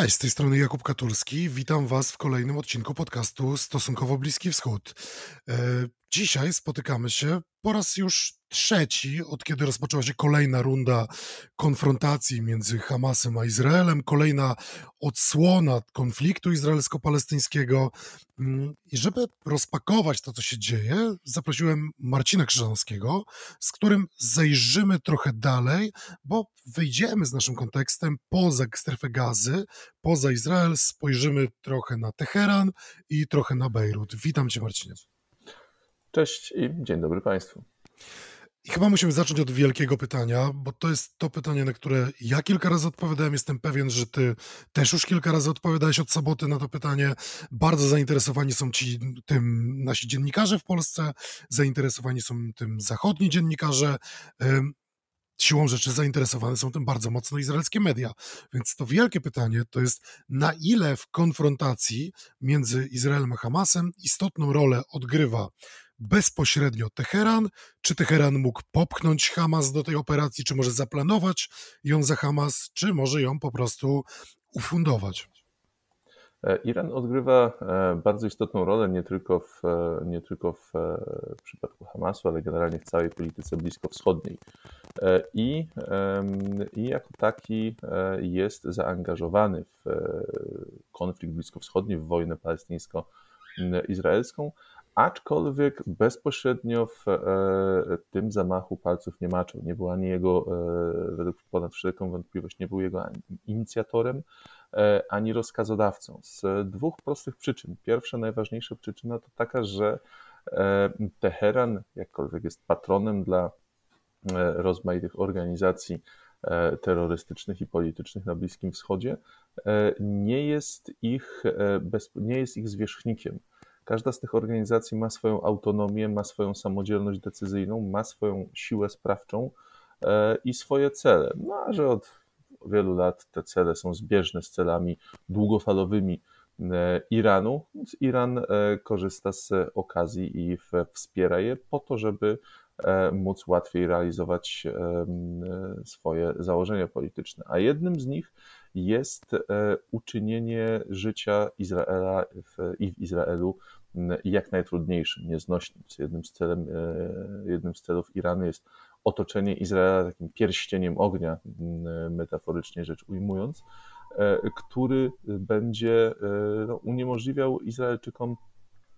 Cześć, z tej strony Jakub Katulski. Witam Was w kolejnym odcinku podcastu Stosunkowo Bliski Wschód. Dzisiaj spotykamy się po raz już trzeci, od kiedy rozpoczęła się kolejna runda konfrontacji między Hamasem a Izraelem, kolejna odsłona konfliktu izraelsko-palestyńskiego. Mm, I żeby rozpakować to, co się dzieje, zaprosiłem Marcina Krzyżanowskiego, z którym zajrzymy trochę dalej, bo wyjdziemy z naszym kontekstem poza strefę gazy, poza Izrael, spojrzymy trochę na Teheran i trochę na Bejrut. Witam Cię, Marcinie. Cześć i dzień dobry Państwu. I chyba musimy zacząć od wielkiego pytania, bo to jest to pytanie, na które ja kilka razy odpowiadałem. Jestem pewien, że ty też już kilka razy odpowiadałeś od soboty na to pytanie. Bardzo zainteresowani są ci tym nasi dziennikarze w Polsce, zainteresowani są tym zachodni dziennikarze. Siłą rzeczy zainteresowane są tym bardzo mocno izraelskie media. Więc to wielkie pytanie to jest, na ile w konfrontacji między Izraelem a Hamasem istotną rolę odgrywa bezpośrednio Teheran? Czy Teheran mógł popchnąć Hamas do tej operacji, czy może zaplanować ją za Hamas, czy może ją po prostu ufundować? E, Iran odgrywa e, bardzo istotną rolę nie tylko w, e, nie tylko w, przypadku Hamasu, ale generalnie w całej polityce bliskowschodniej. I, I jako taki jest zaangażowany w konflikt bliskowschodni, w wojnę palestyńsko-izraelską, aczkolwiek bezpośrednio w e, tym zamachu palców nie maczył. Nie był ani jego, e, według ponad wszelką wątpliwość, nie był jego inicjatorem, e, ani rozkazodawcą. Z dwóch prostych przyczyn. Pierwsza, najważniejsza przyczyna to taka, że Teheran, jakkolwiek jest patronem dla rozmaitych organizacji terrorystycznych i politycznych na Bliskim Wschodzie, nie jest ich, nie jest ich zwierzchnikiem. Każda z tych organizacji ma swoją autonomię, ma swoją samodzielność decyzyjną, ma swoją siłę sprawczą e, i swoje cele. No a że od wielu lat te cele są zbieżne z celami długofalowymi e, Iranu, więc Iran e, korzysta z okazji i wspiera je po to, żeby móc łatwiej realizować swoje założenia polityczne. A jednym z nich jest uczynienie życia Izraela i w Izraelu jak najtrudniejszym, nieznośnym. Jednym z, celem, e, jednym z celów Iranu jest otoczenie Izraela takim pierścieniem ognia, metaforycznie rzecz ujmując, e, który będzie e, no, uniemożliwiał Izraelczykom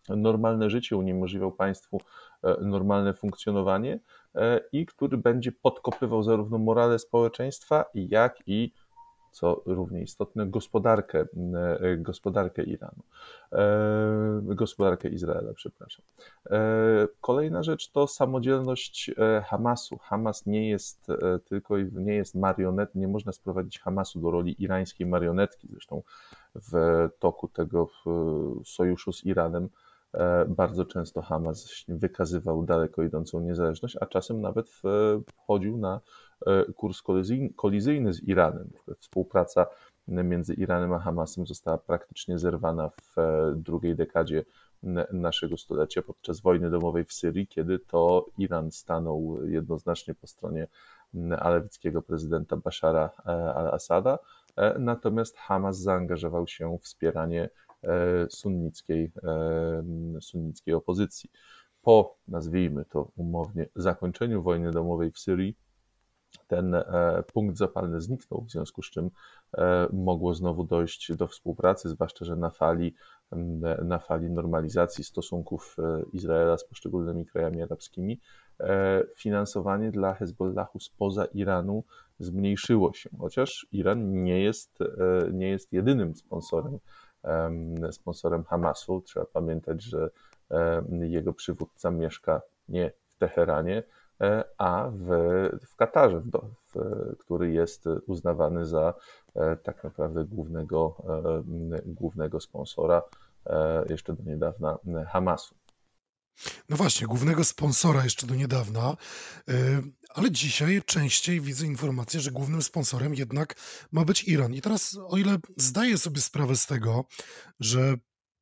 normalne życie, uniemożliwiał państwu normalne funkcjonowanie i który będzie podkopywał zarówno morale społeczeństwa, jak i co równie istotne, gospodarkę, e, gospodarkę Iranu, e, gospodarkę Izraela, przepraszam. E, kolejna rzecz to samodzielność Hamasu. Hamas nie jest tylko nie jest marionet, nie można sprowadzić Hamasu do roli irańskiej marionetki. Zresztą w toku tego sojuszu z Iranem bardzo często Hamas wykazywał daleko idącą niezależność, a czasem nawet wchodził na kurs kolizyjny z Iranem. Współpraca między Iranem a Hamasem została praktycznie zerwana w e, drugiej dekadzie naszego stulecia podczas wojny domowej w Syrii, kiedy to Iran stanął jednoznacznie po stronie alewickiego prezydenta Bashara e, al-Assada, natomiast Hamas zaangażował się w wspieranie sunnickiej, sunnickiej opozycji. Po, nazwijmy to umownie, zakończeniu wojny domowej w Syrii, ten e, punkt zapalny zniknął, w związku z czym e, mogło znowu dojść do współpracy, zwłaszcza, że na fali, na fali normalizacji stosunków e, Izraela z poszczególnymi krajami arabskimi, finansowanie dla Hezbollahu spoza Iranu zmniejszyło się, chociaż Iran nie jest, nie jest jedynym sponsorem, sponsorem Hamasu. Trzeba pamiętać, że jego przywódca mieszka nie w Teheranie, a w, w Katarze, w, w, który jest uznawany za e, tak naprawdę głównego, e, głównego sponsora jeszcze do niedawna Hamasu. No właśnie, głównego sponsora jeszcze do niedawna, ale dzisiaj częściej widzę informację, że głównym sponsorem jednak ma być Iran. I teraz, o ile zdaję sobie sprawę z tego, że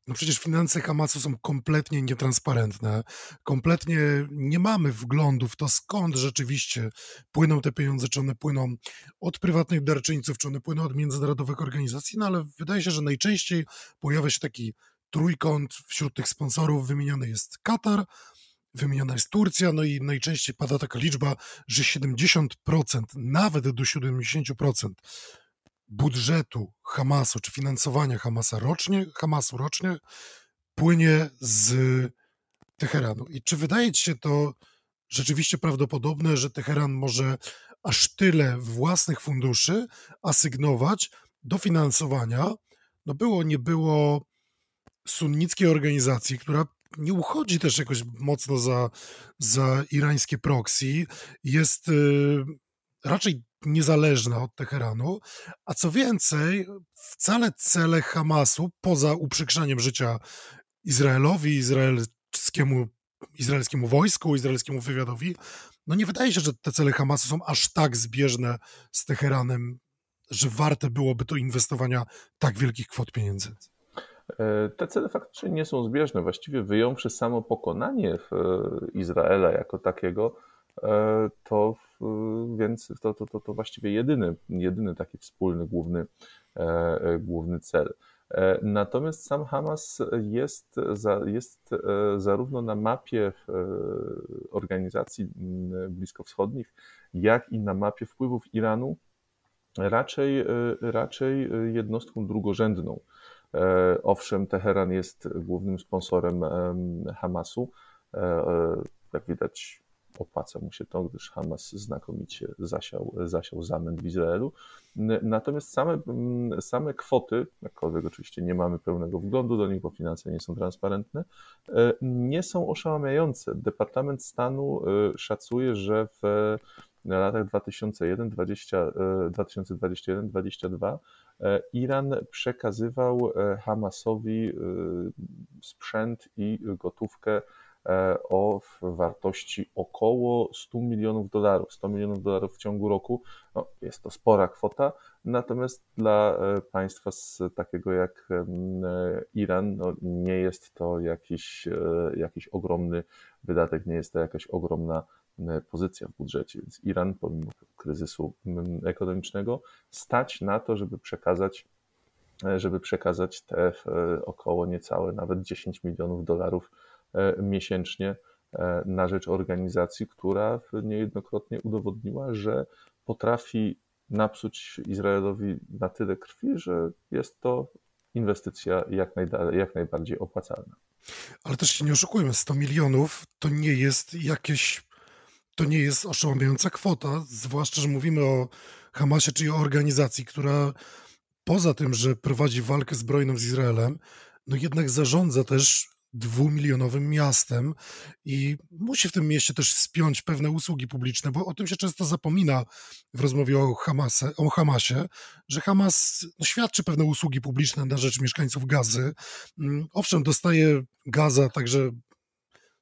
no przecież finanse Hamasu są kompletnie nietransparentne. Kompletnie nie mamy wglądu w to, skąd rzeczywiście płyną te pieniądze, czy one płyną od prywatnych darczyńców, czy one płyną od międzynarodowych organizacji, no ale wydaje się, że najczęściej pojawia się taki trójkąt wśród tych sponsorów. Wymieniony jest Katar, wymieniona jest Turcja, no i najczęściej pada taka liczba, że 70%, nawet do 70% budżetu Hamasu, czy finansowania Hamasa rocznie, Hamasu rocznie płynie z Teheranu. I czy wydaje ci się to rzeczywiście prawdopodobne, że Teheran może aż tyle własnych funduszy asygnować do finansowania? No było, nie było sunnickiej organizacji, która nie uchodzi też jakoś mocno za, za irańskie proxy, jest y, raczej niezależna od Teheranu, a co więcej, wcale cele Hamasu, poza uprzykrzaniem życia Izraelowi, izraelskiemu, izraelskiemu wojsku, izraelskiemu wywiadowi, no nie wydaje się, że te cele Hamasu są aż tak zbieżne z Teheranem, że warte byłoby to inwestowania tak wielkich kwot pieniędzy. E, te cele faktycznie nie są zbieżne. Właściwie wyjąwszy samo pokonanie e, Izraela jako takiego, e, to więc to, to, to, to właściwie jedyny, jedyny taki wspólny, główny, główny cel. Natomiast sam Hamas jest, jest zarówno na mapie organizacji bliskowschodnich, jak i na mapie wpływów Iranu raczej, raczej jednostką drugorzędną. E, owszem, Teheran jest głównym sponsorem Hamasu. E, e, jak widać, opłaca mu się to, gdyż Hamas znakomicie zasiał, zasiał zamęt w Izraelu. Natomiast same, same kwoty, jakkolwiek oczywiście nie mamy pełnego wglądu do nich, bo finanse nie są transparentne, nie są oszałamiające. Departament Stanu szacuje, że w latach 2021-2022 E, Iran przekazywał e, Hamasowi e, sprzęt i gotówkę o wartości około 100 milionów dolarów. 100 milionów dolarów w ciągu roku no, jest to spora kwota, natomiast dla państwa z takiego jak Iran no, nie jest to jakiś, jakiś ogromny wydatek, nie jest to jakaś ogromna E, pozycja w budżecie, więc Iran pomimo kryzysu ekonomicznego stać na to, żeby przekazać e, żeby przekazać te e, około niecałe nawet 10 milionów dolarów miesięcznie na rzecz organizacji, która niejednokrotnie udowodniła, że potrafi napsuć Izraelowi na tyle krwi, że jest to inwestycja jak, jak najbardziej opłacalna. Ale też się nie oszukujmy, 100 milionów to nie jest jakieś to nie jest oszałamiająca kwota, zwłaszcza, że mówimy o Hamasie, czyli o organizacji, która poza tym, że prowadzi walkę zbrojną z Izraelem, no jednak zarządza też dwumilionowym miastem i musi w tym mieście też spiąć pewne usługi publiczne, bo o tym się często zapomina w rozmowie o, Hamase, o Hamasie, że Hamas no, świadczy pewne usługi publiczne na rzecz mieszkańców Gazy. Mm, owszem, dostaje Gaza także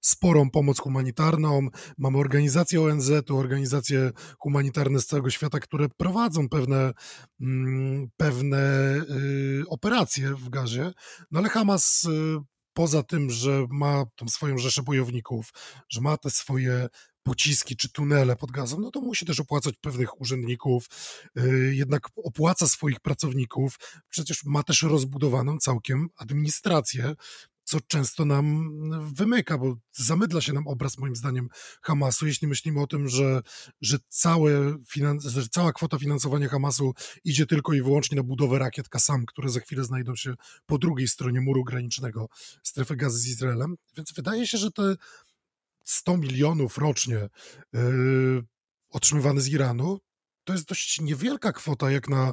sporą pomoc humanitarną. Mamy organizacje ONZ-u, organizacje humanitarne z całego świata, które prowadzą pewne, mm, pewne y, operacje w gazie. No ale Hamas y, poza tym, że ma tą swoją rzeszę bojowników, że ma te swoje pociski czy tunele pod gazem, no to musi też opłacać pewnych urzędników, y, jednak opłaca swoich pracowników, przecież ma też rozbudowaną całkiem administrację, co często nam wymyka, bo zamydla się nam obraz, moim zdaniem, Hamasu, jeśli myślimy o tym, że, że, całe że cała kwota finansowania Hamasu idzie tylko i wyłącznie na budowę rakiet Kasam, które za chwilę znajdą się po drugiej stronie muru granicznego strefy gazy z Izraelem. Więc wydaje się, że te 100 milionów rocznie yy, otrzymywane z Iranu to jest dość niewielka kwota, jak na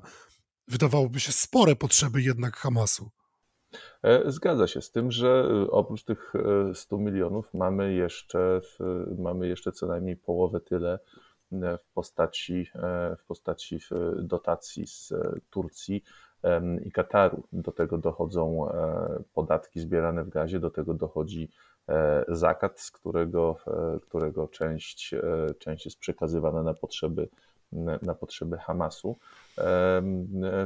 wydawałoby się spore potrzeby jednak Hamasu. E, zgadza się z tym, że e, oprócz tych 100 e, milionów mamy jeszcze, mamy jeszcze co najmniej połowę tyle w postaci, w postaci dotacji z Turcji i Kataru. Do tego dochodzą podatki zbierane w gazie, do tego dochodzi zakat, z którego, którego część, część jest przekazywana na potrzeby na potrzeby Hamasu.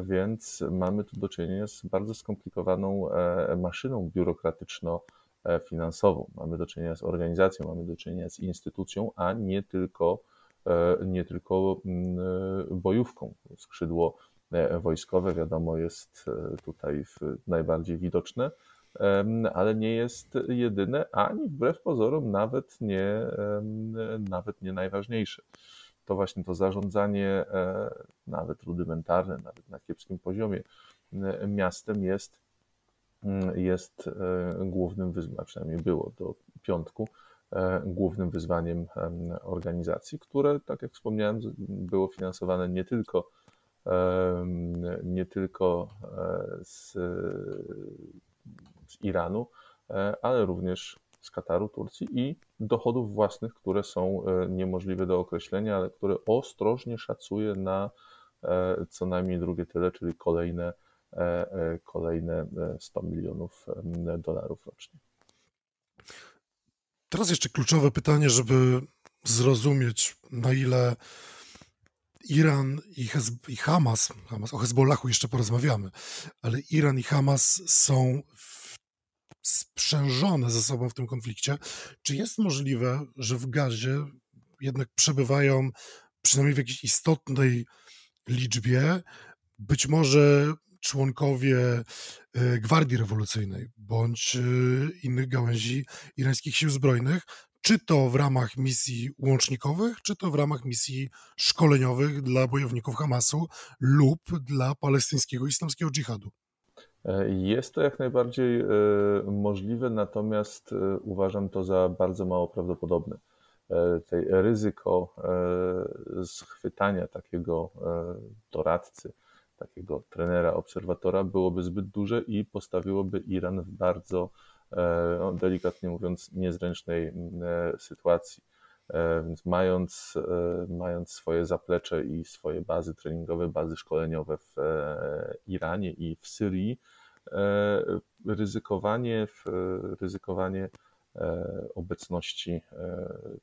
Więc mamy tu do czynienia z bardzo skomplikowaną maszyną biurokratyczno-finansową. Mamy do czynienia z organizacją, mamy do czynienia z instytucją, a nie tylko, nie tylko bojówką. Skrzydło wojskowe, wiadomo, jest tutaj najbardziej widoczne ale nie jest jedyne, ani wbrew pozorom nawet nie, nawet nie najważniejsze. To właśnie to zarządzanie, e, nawet rudymentarne, nawet na kiepskim poziomie, miastem jest, jest e, głównym wyzwaniem, przynajmniej było do piątku, e, głównym wyzwaniem organizacji, które, tak jak wspomniałem, było finansowane nie tylko nie tylko z z Iranu, e, ale również z Kataru, Turcji i dochodów własnych, które są e, niemożliwe do określenia, ale które ostrożnie szacuje na e, co najmniej drugie tyle, czyli kolejne, kolejne 100 milionów dolarów rocznie. Teraz jeszcze kluczowe pytanie, żeby zrozumieć, na ile Iran i, Hez- i Hamas, Hamas, o Hezbollahu jeszcze porozmawiamy, ale Iran i Hamas są sprzężone ze sobą w tym konflikcie. Czy jest możliwe, że w gazie jednak przebywają przynajmniej w jakiejś istotnej liczbie być może członkowie e, Gwardii Rewolucyjnej bądź e, innych gałęzi irańskich sił zbrojnych, czy to w ramach misji łącznikowych, czy to w ramach misji szkoleniowych dla bojowników Hamasu lub dla palestyńskiego islamskiego dżihadu. Jest to jak najbardziej e, możliwe, natomiast e, uważam to za bardzo mało prawdopodobne. E, ryzyko schwytania takiego doradcy, takiego trenera, obserwatora byłoby zbyt duże i postawiłoby Iran w bardzo, no, delikatnie mówiąc, niezręcznej sytuacji. Więc mając, mając swoje zaplecze i swoje bazy treningowe, bazy szkoleniowe w Iranie i w Syrii, E, ryzykowanie, ryzykowanie e, obecności e,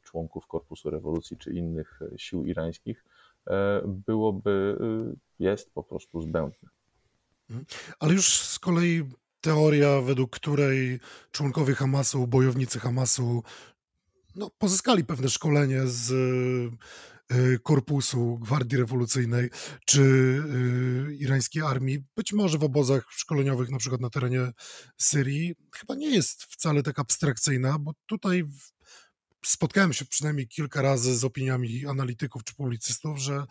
członków Korpusu Rewolucji czy innych sił irańskich byłoby, jest po prostu zbędne. Mhm. Ale już z kolei teoria, według której członkowie Hamasu, bojownicy Hamasu no, pozyskali pewne szkolenie z Y, korpusu Gwardii Rewolucyjnej czy y, irańskiej armii, być może w obozach szkoleniowych, na przykład na terenie Syrii, chyba nie jest wcale tak abstrakcyjna, bo tutaj spotkałem się przynajmniej kilka razy z opiniami analityków czy publicystów, że,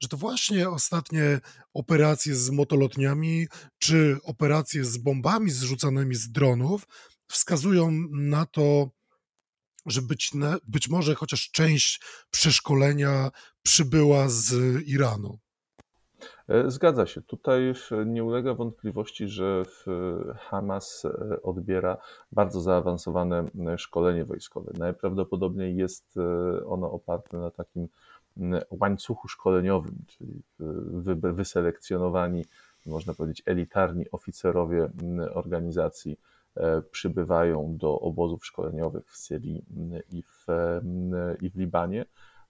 że to właśnie ostatnie operacje z motolotniami czy operacje z bombami zrzucanymi z dronów wskazują na to, że być, być może chociaż część przeszkolenia przybyła z Iranu. E, zgadza się. Tutaj nie ulega wątpliwości, że Hamas e, odbiera bardzo zaawansowane szkolenie wojskowe. Najprawdopodobniej jest e, ono oparte na takim łańcuchu szkoleniowym, czyli wyselekcjonowani, można powiedzieć, elitarni oficerowie organizacji E, przybywają do obozów szkoleniowych w Syrii i w, i w Libanie.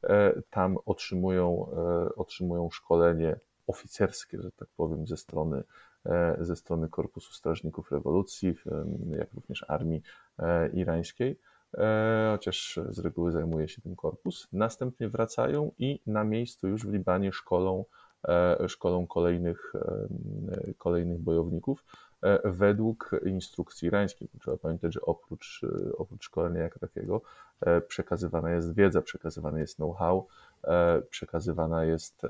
E, tam otrzymują, e, otrzymują szkolenie oficerskie, że tak powiem, ze strony, ze strony Korpusu Strażników Rewolucji, jak również armii irańskiej, chociaż z reguły zajmuje się tym korpus. Następnie wracają i na miejscu już w Libanie szkolą, szkolą kolejnych, kolejnych bojowników. E, według instrukcji irańskiej. Trzeba pamiętać, że oprócz, e, oprócz szkolenia jako takiego e, przekazywana jest wiedza, przekazywane jest know-how, przekazywana jest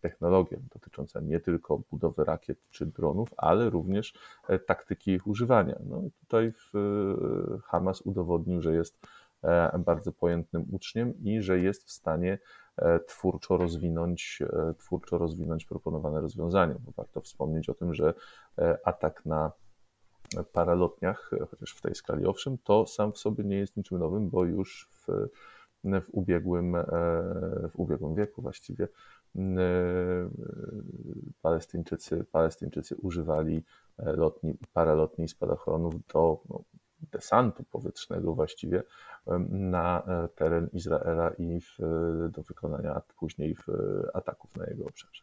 technologia dotycząca nie tylko budowy rakiet czy dronów, ale również taktyki ich używania. No tutaj Hamas udowodnił, że jest bardzo pojętnym uczniem i że jest w stanie twórczo rozwinąć, e, twórczo rozwinąć proponowane rozwiązania. Bo warto wspomnieć o tym, że e, atak na paralotniach, chociaż w tej skali owszem, to sam w sobie nie jest niczym nowym, bo już w, w, ubiegłym, w ubiegłym wieku właściwie Palestyńczycy, Palestyńczycy używali lotni, paralotni spadochronów do no, desantu powietrznego właściwie na teren Izraela i w, do wykonania później ataków na jego obszarze.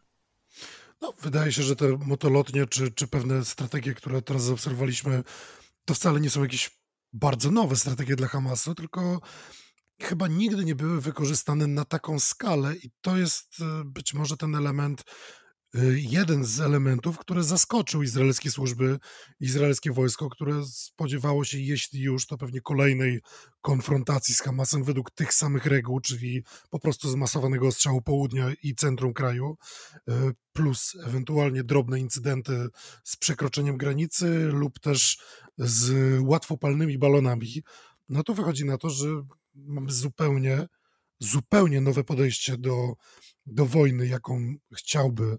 No, wydaje się, że te motolotnie czy, czy pewne strategie, które teraz zaobserwowaliśmy, to wcale nie są jakieś bardzo nowe strategie dla Hamasu, tylko chyba nigdy nie były wykorzystane na taką skalę i to jest e, być może ten element, e, jeden z elementów, który zaskoczył izraelskie służby, izraelskie wojsko, które spodziewało się, jeśli już, to pewnie kolejnej konfrontacji z Hamasem według tych samych reguł, czyli po prostu zmasowanego ostrzału południa i centrum kraju, e, plus ewentualnie drobne incydenty z przekroczeniem granicy lub też z łatwopalnymi balonami. No to wychodzi na to, że mamy zupełnie, zupełnie nowe podejście do, do wojny, jaką chciałby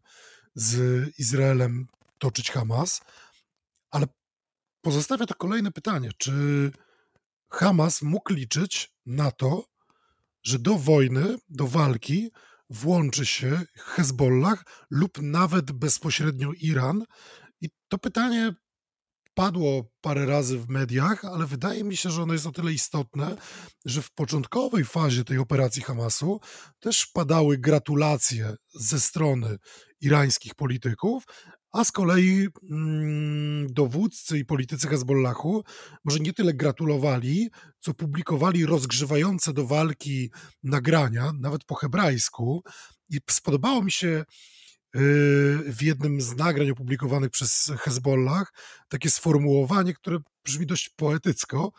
z Izraelem toczyć Hamas. Ale pozostawia to kolejne pytanie: czy Hamas mógł liczyć na to, że do wojny, do walki włączy się Hezbollah lub nawet bezpośrednio Iran? I to pytanie padło parę razy w mediach, ale wydaje mi się, że ono jest o tyle istotne, że w początkowej fazie tej operacji Hamasu też padały gratulacje ze strony irańskich polityków, a z kolei mm, dowódcy i politycy Hezbollahu może nie tyle gratulowali, co publikowali rozgrzewające do walki nagrania, nawet po hebrajsku. I spodobało mi się w jednym z nagrań opublikowanych przez Hezbollah takie sformułowanie, które brzmi dość poetycko,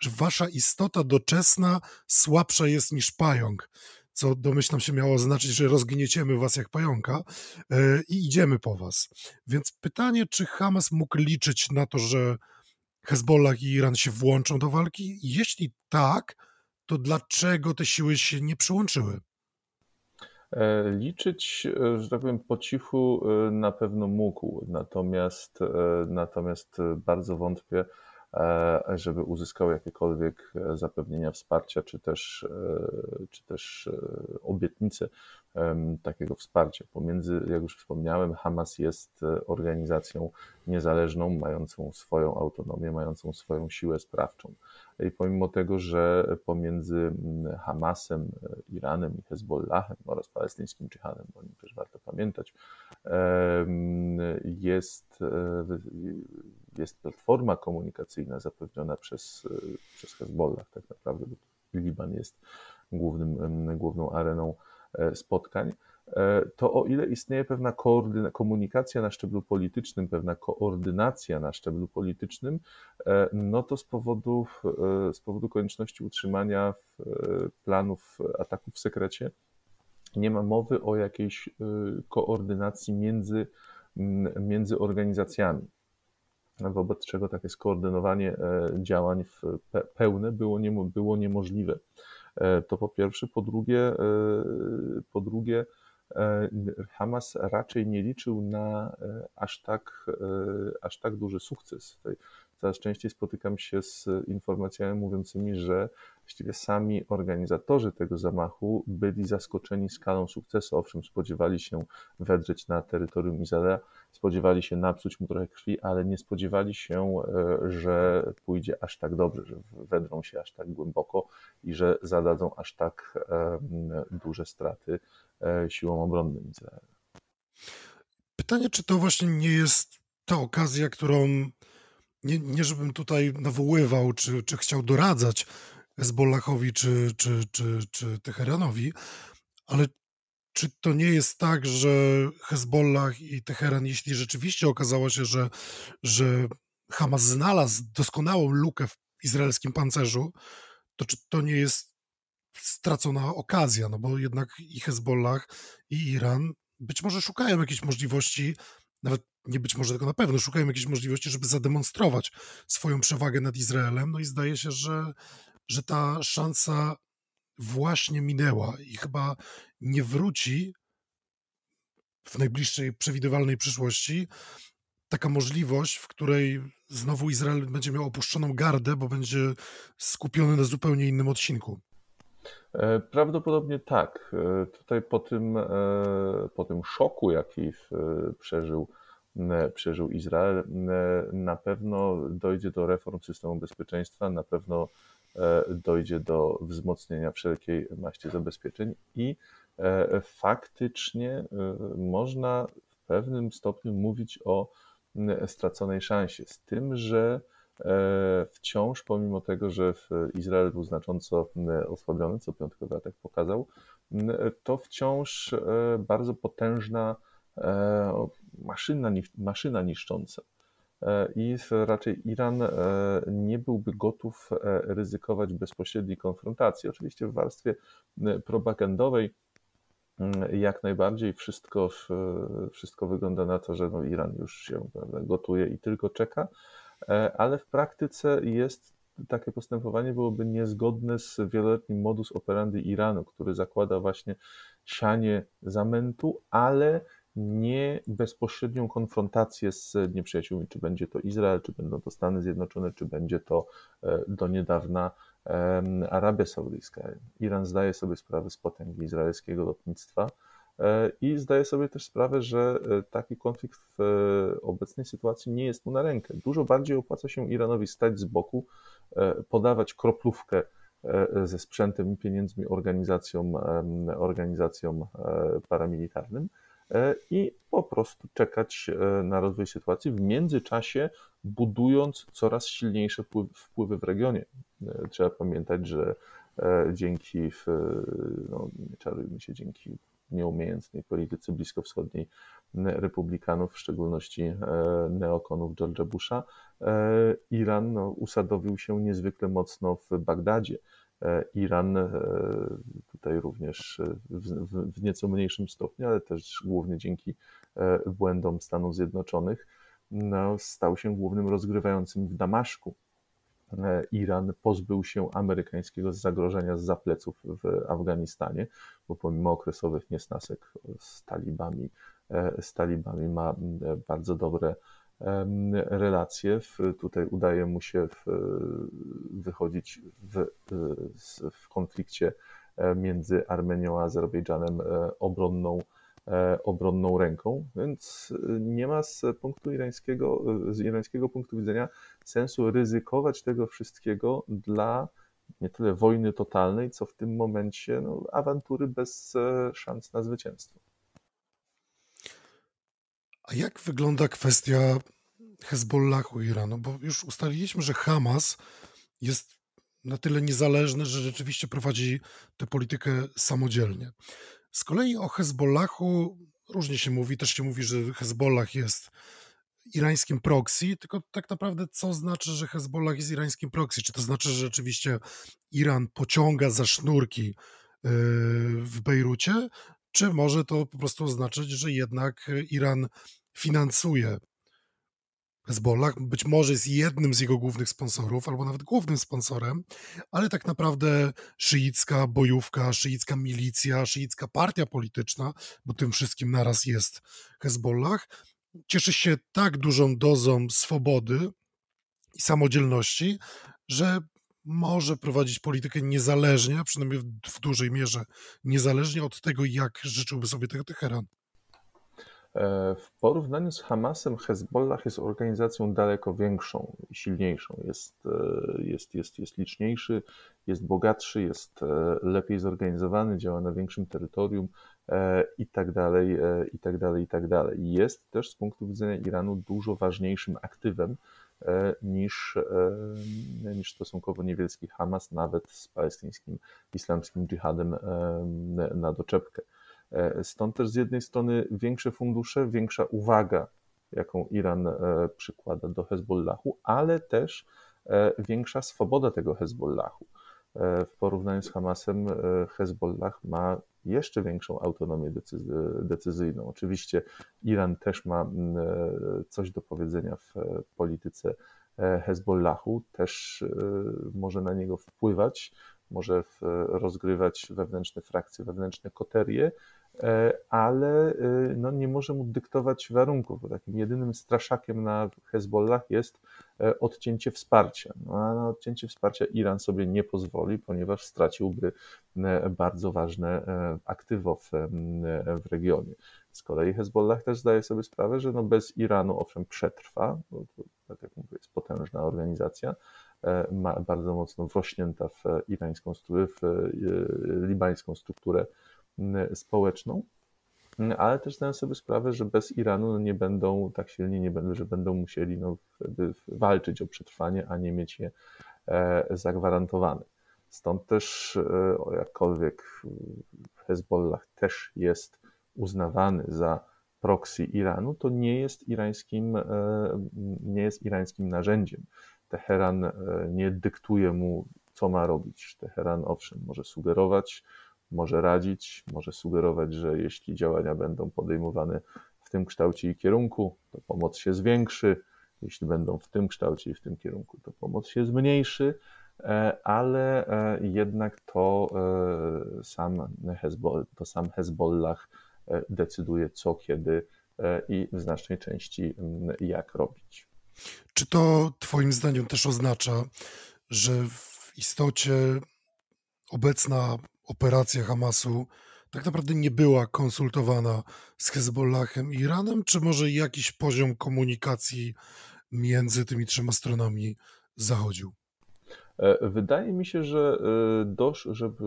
że wasza istota doczesna słabsza jest niż pająk, co domyślam się miało znaczyć, że rozgnieciemy was jak pająka i idziemy po was. Więc pytanie, czy Hamas mógł liczyć na to, że Hezbollah i Iran się włączą do walki? Jeśli tak, to dlaczego te siły się nie przyłączyły? E, liczyć, e, że tak powiem, po cichu e, na pewno mógł, natomiast, natomiast bardzo wątpię, żeby uzyskał jakiekolwiek zapewnienia wsparcia, czy też, czy też obietnice takiego wsparcia. Pomiędzy, jak już wspomniałem, Hamas jest organizacją niezależną, mającą swoją autonomię, mającą swoją siłę sprawczą. I pomimo tego, że pomiędzy Hamasem, Iranem i Hezbollahem oraz palestyńskim dżihadem, o nim też warto pamiętać, jest, e, jest platforma komunikacyjna zapewniona przez, przez Hezbollah, tak naprawdę Liban jest głównym, główną areną e, spotkań. E, to o ile istnieje pewna komunikacja na szczeblu politycznym, pewna koordynacja na szczeblu politycznym, e, no to z powodu, e, z powodu konieczności utrzymania planów ataków w sekrecie nie ma mowy o jakiejś koordynacji między, między organizacjami wobec czego takie skoordynowanie działań pełne było, nie, było niemożliwe. To po pierwsze. Po drugie, po drugie E, Hamas raczej nie liczył na e, aż tak, e, aż tak duży sukces. Coraz częściej spotykam się z informacjami mówiącymi, że właściwie sami organizatorzy tego zamachu byli zaskoczeni skalą sukcesu. Owszem, spodziewali się wedrzeć na terytorium Izraela, spodziewali się napsuć mu trochę krwi, ale nie spodziewali się, że pójdzie aż tak dobrze, że wedrą się aż tak głęboko i że zadadzą aż tak duże straty E, siłom obronnym Izraela. Pytanie, czy to właśnie nie jest ta okazja, którą nie, nie żebym tutaj nawoływał, czy, czy chciał doradzać Hezbollahowi, czy, czy, czy, czy Teheranowi, ale czy to nie jest tak, że Hezbollah i Teheran, jeśli rzeczywiście okazało się, że, że Hamas znalazł doskonałą lukę w izraelskim pancerzu, to czy to nie jest stracona okazja, no bo jednak i Hezbollah, i Iran być może szukają jakiejś możliwości, nawet nie być może, tylko na pewno szukają jakiejś możliwości, żeby zademonstrować swoją przewagę nad Izraelem. No i zdaje się, że, że ta szansa właśnie minęła i chyba nie wróci w najbliższej przewidywalnej przyszłości taka możliwość, w której znowu Izrael będzie miał opuszczoną gardę, bo będzie skupiony na zupełnie innym odcinku. E, prawdopodobnie tak. E, tutaj po tym, e, po tym szoku, jaki przeżył przeżył Izrael. Na pewno dojdzie do reform systemu bezpieczeństwa, na pewno dojdzie do wzmocnienia wszelkiej maści zabezpieczeń i faktycznie można w pewnym stopniu mówić o straconej szansie. Z tym, że E, wciąż, pomimo tego, że Izrael był znacząco osłabiony, co piątkowy atak pokazał, to wciąż e, bardzo potężna e, maszyna, maszyna niszcząca. I raczej Iran nie byłby gotów ryzykować bezpośredniej konfrontacji. Oczywiście w warstwie propagandowej jak najbardziej wszystko, wszystko wygląda na to, że no Iran już się gotuje i tylko czeka, E, ale w praktyce jest takie postępowanie byłoby niezgodne z wieloletnim modus operandi Iranu, który zakłada właśnie sianie zamętu, ale nie bezpośrednią konfrontację z nieprzyjaciółmi, czy będzie to Izrael, czy będą to Stany Zjednoczone, czy będzie to e, do niedawna Arabia Saudyjska. Iran zdaje sobie sprawę z potęgi izraelskiego lotnictwa E, I zdaję sobie też sprawę, że e, taki konflikt w obecnej sytuacji nie jest mu na rękę. Dużo bardziej opłaca się Iranowi stać z boku, podawać kroplówkę ze sprzętem i pieniędzmi organizacjom, organizacjom paramilitarnym i po prostu czekać na rozwój sytuacji, w międzyczasie budując coraz silniejsze wpływy w regionie. Trzeba pamiętać, że dzięki, no nie czarujmy się, dzięki nieumiejętnej polityce bliskowschodniej republikanów, w szczególności e, neokonów George'a Busha, e, Iran no, usadowił się niezwykle mocno w Bagdadzie. E, Iran tutaj również w, w, w nieco mniejszym stopniu, ale też głównie dzięki błędom Stanów Zjednoczonych, no, stał się głównym rozgrywającym w Damaszku. E, Iran pozbył się amerykańskiego zagrożenia z zapleców w Afganistanie, bo pomimo okresowych niesnasek z talibami, e, z talibami ma bardzo dobre relacje. Tutaj udaje mu się wychodzić w, w konflikcie e, między Armenią a Azerbejdżanem obronną E, obronną ręką, więc e, nie ma z punktu irańskiego, e, z irańskiego punktu widzenia sensu ryzykować tego wszystkiego dla nie tyle wojny totalnej, co w tym momencie no, awantury bez szans na zwycięstwo. A jak wygląda kwestia Hezbollahu Iranu? Bo już ustaliliśmy, że Hamas jest na tyle niezależny, że rzeczywiście prowadzi tę politykę samodzielnie. Z kolei o Hezbollahu różnie się mówi, też się mówi, że Hezbollah jest irańskim proxy, tylko tak naprawdę co znaczy, że Hezbollah jest irańskim proxy? Czy to znaczy, że rzeczywiście Iran pociąga za sznurki yy, w Bejrucie, czy może to po prostu oznaczać, że jednak Iran finansuje Hezbollah? Być może jest jednym z jego głównych sponsorów, albo nawet głównym sponsorem, ale tak naprawdę szyicka bojówka, szyicka milicja, szyicka partia polityczna, bo tym wszystkim naraz jest Hezbollah, cieszy się tak dużą dozą swobody i samodzielności, że może prowadzić politykę niezależnie, a przynajmniej w dużej mierze niezależnie od tego, jak życzyłby sobie tego Teheran. E, w porównaniu z Hamasem, Hezbollah jest organizacją daleko większą i silniejszą. Jest, e, jest, jest, jest liczniejszy, jest bogatszy, jest e, lepiej zorganizowany, działa na większym terytorium i tak dalej, i tak dalej, i tak dalej. Jest też z punktu widzenia Iranu dużo ważniejszym aktywem niż, niż stosunkowo niewielki Hamas, nawet z palestyńskim islamskim dżihadem na doczepkę. E, stąd też z jednej strony większe fundusze, większa uwaga, jaką Iran e, przykłada do Hezbollahu, ale też e, większa swoboda tego Hezbollahu. W porównaniu z Hamasem, Hezbollah ma jeszcze większą autonomię decyzyjną. Oczywiście Iran też ma coś do powiedzenia w polityce Hezbollahu, też może na niego wpływać, może rozgrywać wewnętrzne frakcje, wewnętrzne koterie, ale no, nie może mu dyktować warunków, bo takim jedynym straszakiem na Hezbollah jest odcięcie wsparcia. No, a na odcięcie wsparcia Iran sobie nie pozwoli, ponieważ straciłby bardzo ważne aktywo w, w regionie. Z kolei Hezbollah też zdaje sobie sprawę, że no bez Iranu owszem przetrwa, bo to, tak jak mówię, jest potężna organizacja, e, ma bardzo mocno wrośnięta w irańską, w e, libańską strukturę społeczną, ale też zdają sobie sprawę, że bez Iranu nie będą tak silni, nie będą, że będą musieli no walczyć o przetrwanie, a nie mieć je e, zagwarantowane. Stąd też, jakkolwiek Hezbollah też jest uznawany za proxy Iranu, to nie jest irańskim, e, nie jest irańskim narzędziem. Teheran e, nie dyktuje mu, co ma robić. Teheran, owszem, może sugerować, może radzić, może sugerować, że jeśli działania będą podejmowane w tym kształcie i kierunku, to pomoc się zwiększy. Jeśli będą w tym kształcie i w tym kierunku, to pomoc się zmniejszy, e, ale jednak to sam Hezbollah, to sam Hezbollah E, decyduje co, kiedy e, i w znacznej części jak robić. Czy to Twoim zdaniem też oznacza, że w istocie obecna operacja Hamasu tak naprawdę nie była konsultowana z Hezbollahem i Iranem, czy może jakiś poziom komunikacji między tymi trzema stronami zachodził? E, wydaje mi się, że dosz, żeby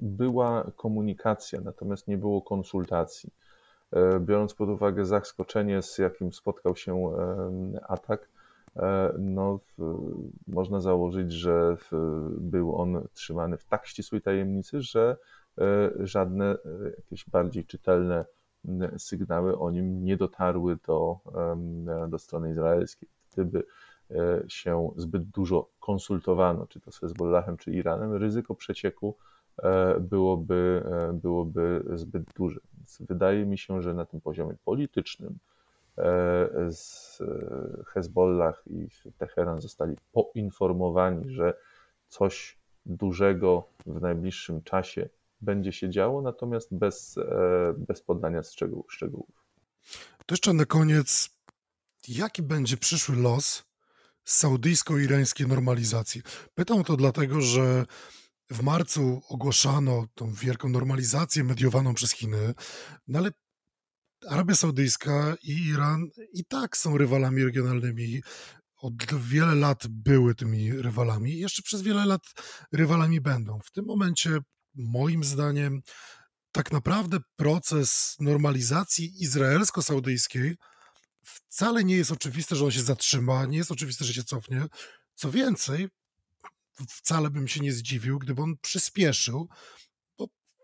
była komunikacja, natomiast nie było konsultacji. E, biorąc pod uwagę zaskoczenie, z jakim spotkał się atak, e, no, można założyć, że był on trzymany w tak ścisłej tajemnicy, że e, żadne jakieś bardziej czytelne sygnały o nim nie dotarły do, do strony izraelskiej. Gdyby się zbyt dużo konsultowano, czy to z Hezbollahem, czy Iranem, ryzyko przecieku E, byłoby, e, byłoby zbyt duże. Więc wydaje mi się, że na tym poziomie politycznym e, z Hezbollah i Teheran zostali poinformowani, że coś dużego w najbliższym czasie będzie się działo, natomiast bez, bez podania szczegółów. To jeszcze na koniec, jaki będzie przyszły los saudyjsko-irańskiej normalizacji? Pytam to dlatego, że w marcu ogłaszano tą wielką normalizację mediowaną przez Chiny, no ale Arabia Saudyjska i Iran i tak są rywalami regionalnymi. Od wiele lat były tymi rywalami i jeszcze przez wiele lat rywalami będą. W tym momencie, moim zdaniem, tak naprawdę proces normalizacji izraelsko-saudyjskiej wcale nie jest oczywiste, że on się zatrzyma, nie jest oczywiste, że się cofnie. Co więcej, wcale bym się nie zdziwił, gdyby on przyspieszył,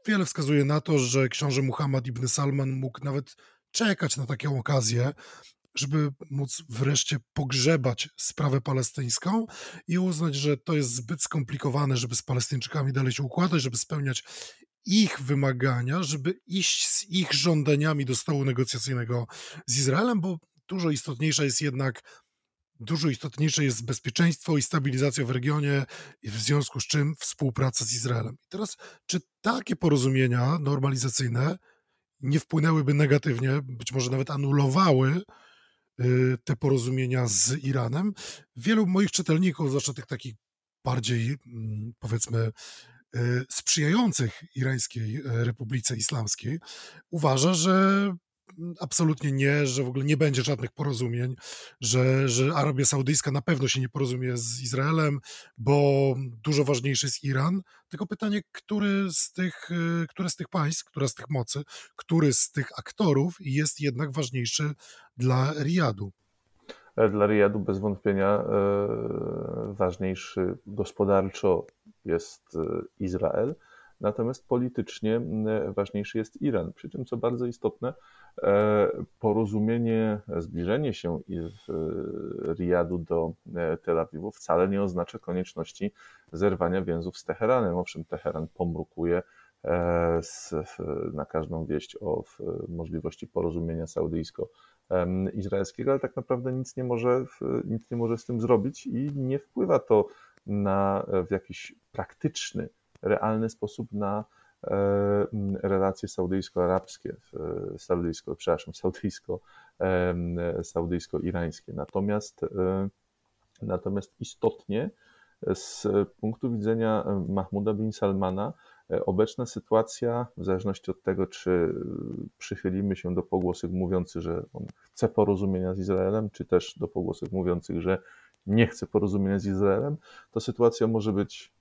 wiele wskazuje na to, że książę Muhammad ibn Salman mógł nawet czekać na taką okazję, żeby móc wreszcie pogrzebać sprawę palestyńską i uznać, że to jest zbyt skomplikowane, żeby z Palestyńczykami dalej się układać, żeby spełniać ich wymagania, żeby iść z ich żądaniami do stołu negocjacyjnego z Izraelem, bo dużo istotniejsza jest jednak Dużo istotniejsze jest bezpieczeństwo i stabilizacja w regionie, w związku z czym współpraca z Izraelem. I teraz, czy takie porozumienia normalizacyjne nie wpłynęłyby negatywnie, być może nawet anulowały y, te porozumienia z Iranem? Wielu moich czytelników, zwłaszcza tych takich bardziej, mm, powiedzmy, y, sprzyjających Irańskiej e, Republice Islamskiej, uważa, że absolutnie nie, że w ogóle nie będzie żadnych porozumień, że, że Arabia Saudyjska na pewno się nie porozumie z Izraelem, bo dużo ważniejszy jest Iran. Tylko pytanie, który z tych, y, które z tych państw, która z tych mocy, który z tych aktorów jest jednak ważniejszy dla Riyadu? E, dla Riyadu bez wątpienia e, ważniejszy gospodarczo jest e, Izrael, natomiast politycznie ważniejszy jest Iran. Przy czym, co bardzo istotne, E, porozumienie, zbliżenie się Riyadu do e, Tel Awiwu wcale nie oznacza konieczności zerwania więzów z Teheranem. Owszem, Teheran pomrukuje e, na każdą wieść o możliwości porozumienia saudyjsko-izraelskiego, ale tak naprawdę nic nie, może, nic nie może z tym zrobić i nie wpływa to na, w jakiś praktyczny, realny sposób na relacje saudyjsko-arabskie, saudyjsko, przepraszam, saudyjsko, saudyjsko-irańskie. Natomiast, natomiast istotnie z punktu widzenia Mahmuda bin Salmana, obecna sytuacja, w zależności od tego, czy przychylimy się do pogłosek mówiących, że on chce porozumienia z Izraelem, czy też do pogłosek mówiących, że nie chce porozumienia z Izraelem, to sytuacja może być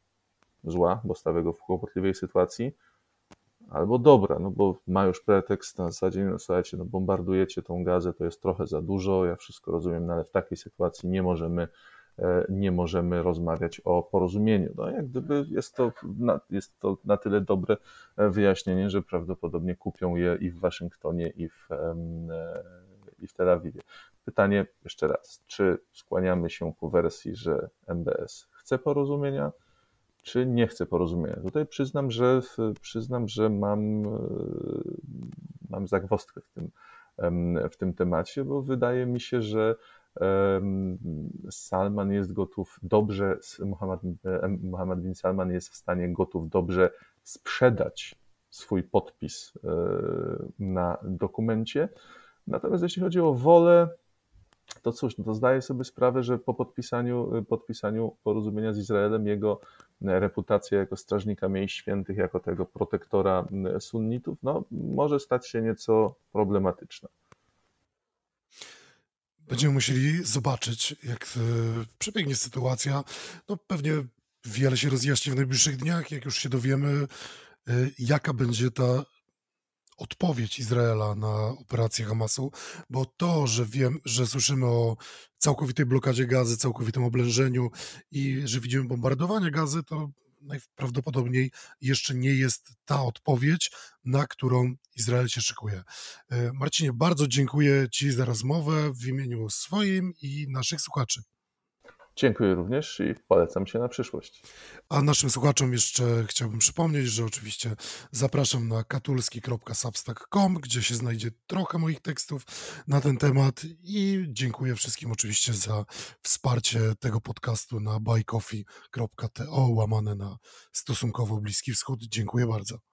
zła, bo stawia go w kłopotliwej sytuacji, albo dobra, no bo ma już pretekst na zasadzie, no słuchajcie, no bombardujecie tą gazę, to jest trochę za dużo, ja wszystko rozumiem, no ale w takiej sytuacji nie możemy e, nie możemy rozmawiać o porozumieniu. No, jak gdyby jest to, na, jest to na tyle dobre e, wyjaśnienie, że prawdopodobnie kupią je i w Waszyngtonie, i w, e, i w Tel Awiwie. Pytanie jeszcze raz, czy skłaniamy się ku wersji, że MBS chce porozumienia, czy nie chce porozumienia? Tutaj przyznam, że przyznam, że mam, mam zagwozdkę w tym, w tym temacie, bo wydaje mi się, że Salman jest gotów dobrze, Muhammad, Muhammad bin Salman jest w stanie gotów dobrze sprzedać swój podpis e, na dokumencie. Natomiast jeśli chodzi o wolę, to cóż, no to zdaję sobie sprawę, że po podpisaniu, podpisaniu porozumienia z Izraelem jego reputacja jako strażnika miejsc świętych, jako tego protektora sunnitów, no, może stać się nieco problematyczna. Będziemy musieli zobaczyć, jak przebiegnie sytuacja. No, pewnie wiele się rozjaśni w najbliższych dniach, jak już się dowiemy, jaka będzie ta odpowiedź Izraela na operację Hamasu, bo to, że wiem, że słyszymy o całkowitej blokadzie gazy, całkowitym oblężeniu i że widzimy bombardowanie gazy, to najprawdopodobniej jeszcze nie jest ta odpowiedź, na którą Izrael się szykuje. E, Marcinie, bardzo dziękuję Ci za rozmowę w imieniu swoim i naszych słuchaczy. Dziękuję również i polecam się na przyszłość. A naszym słuchaczom jeszcze chciałbym przypomnieć, że oczywiście zapraszam na katulski.substack.com, gdzie się znajdzie trochę moich tekstów na ten temat i dziękuję wszystkim oczywiście za wsparcie tego podcastu na buycoffee.to łamane na stosunkowo Bliski Wschód. Dziękuję bardzo.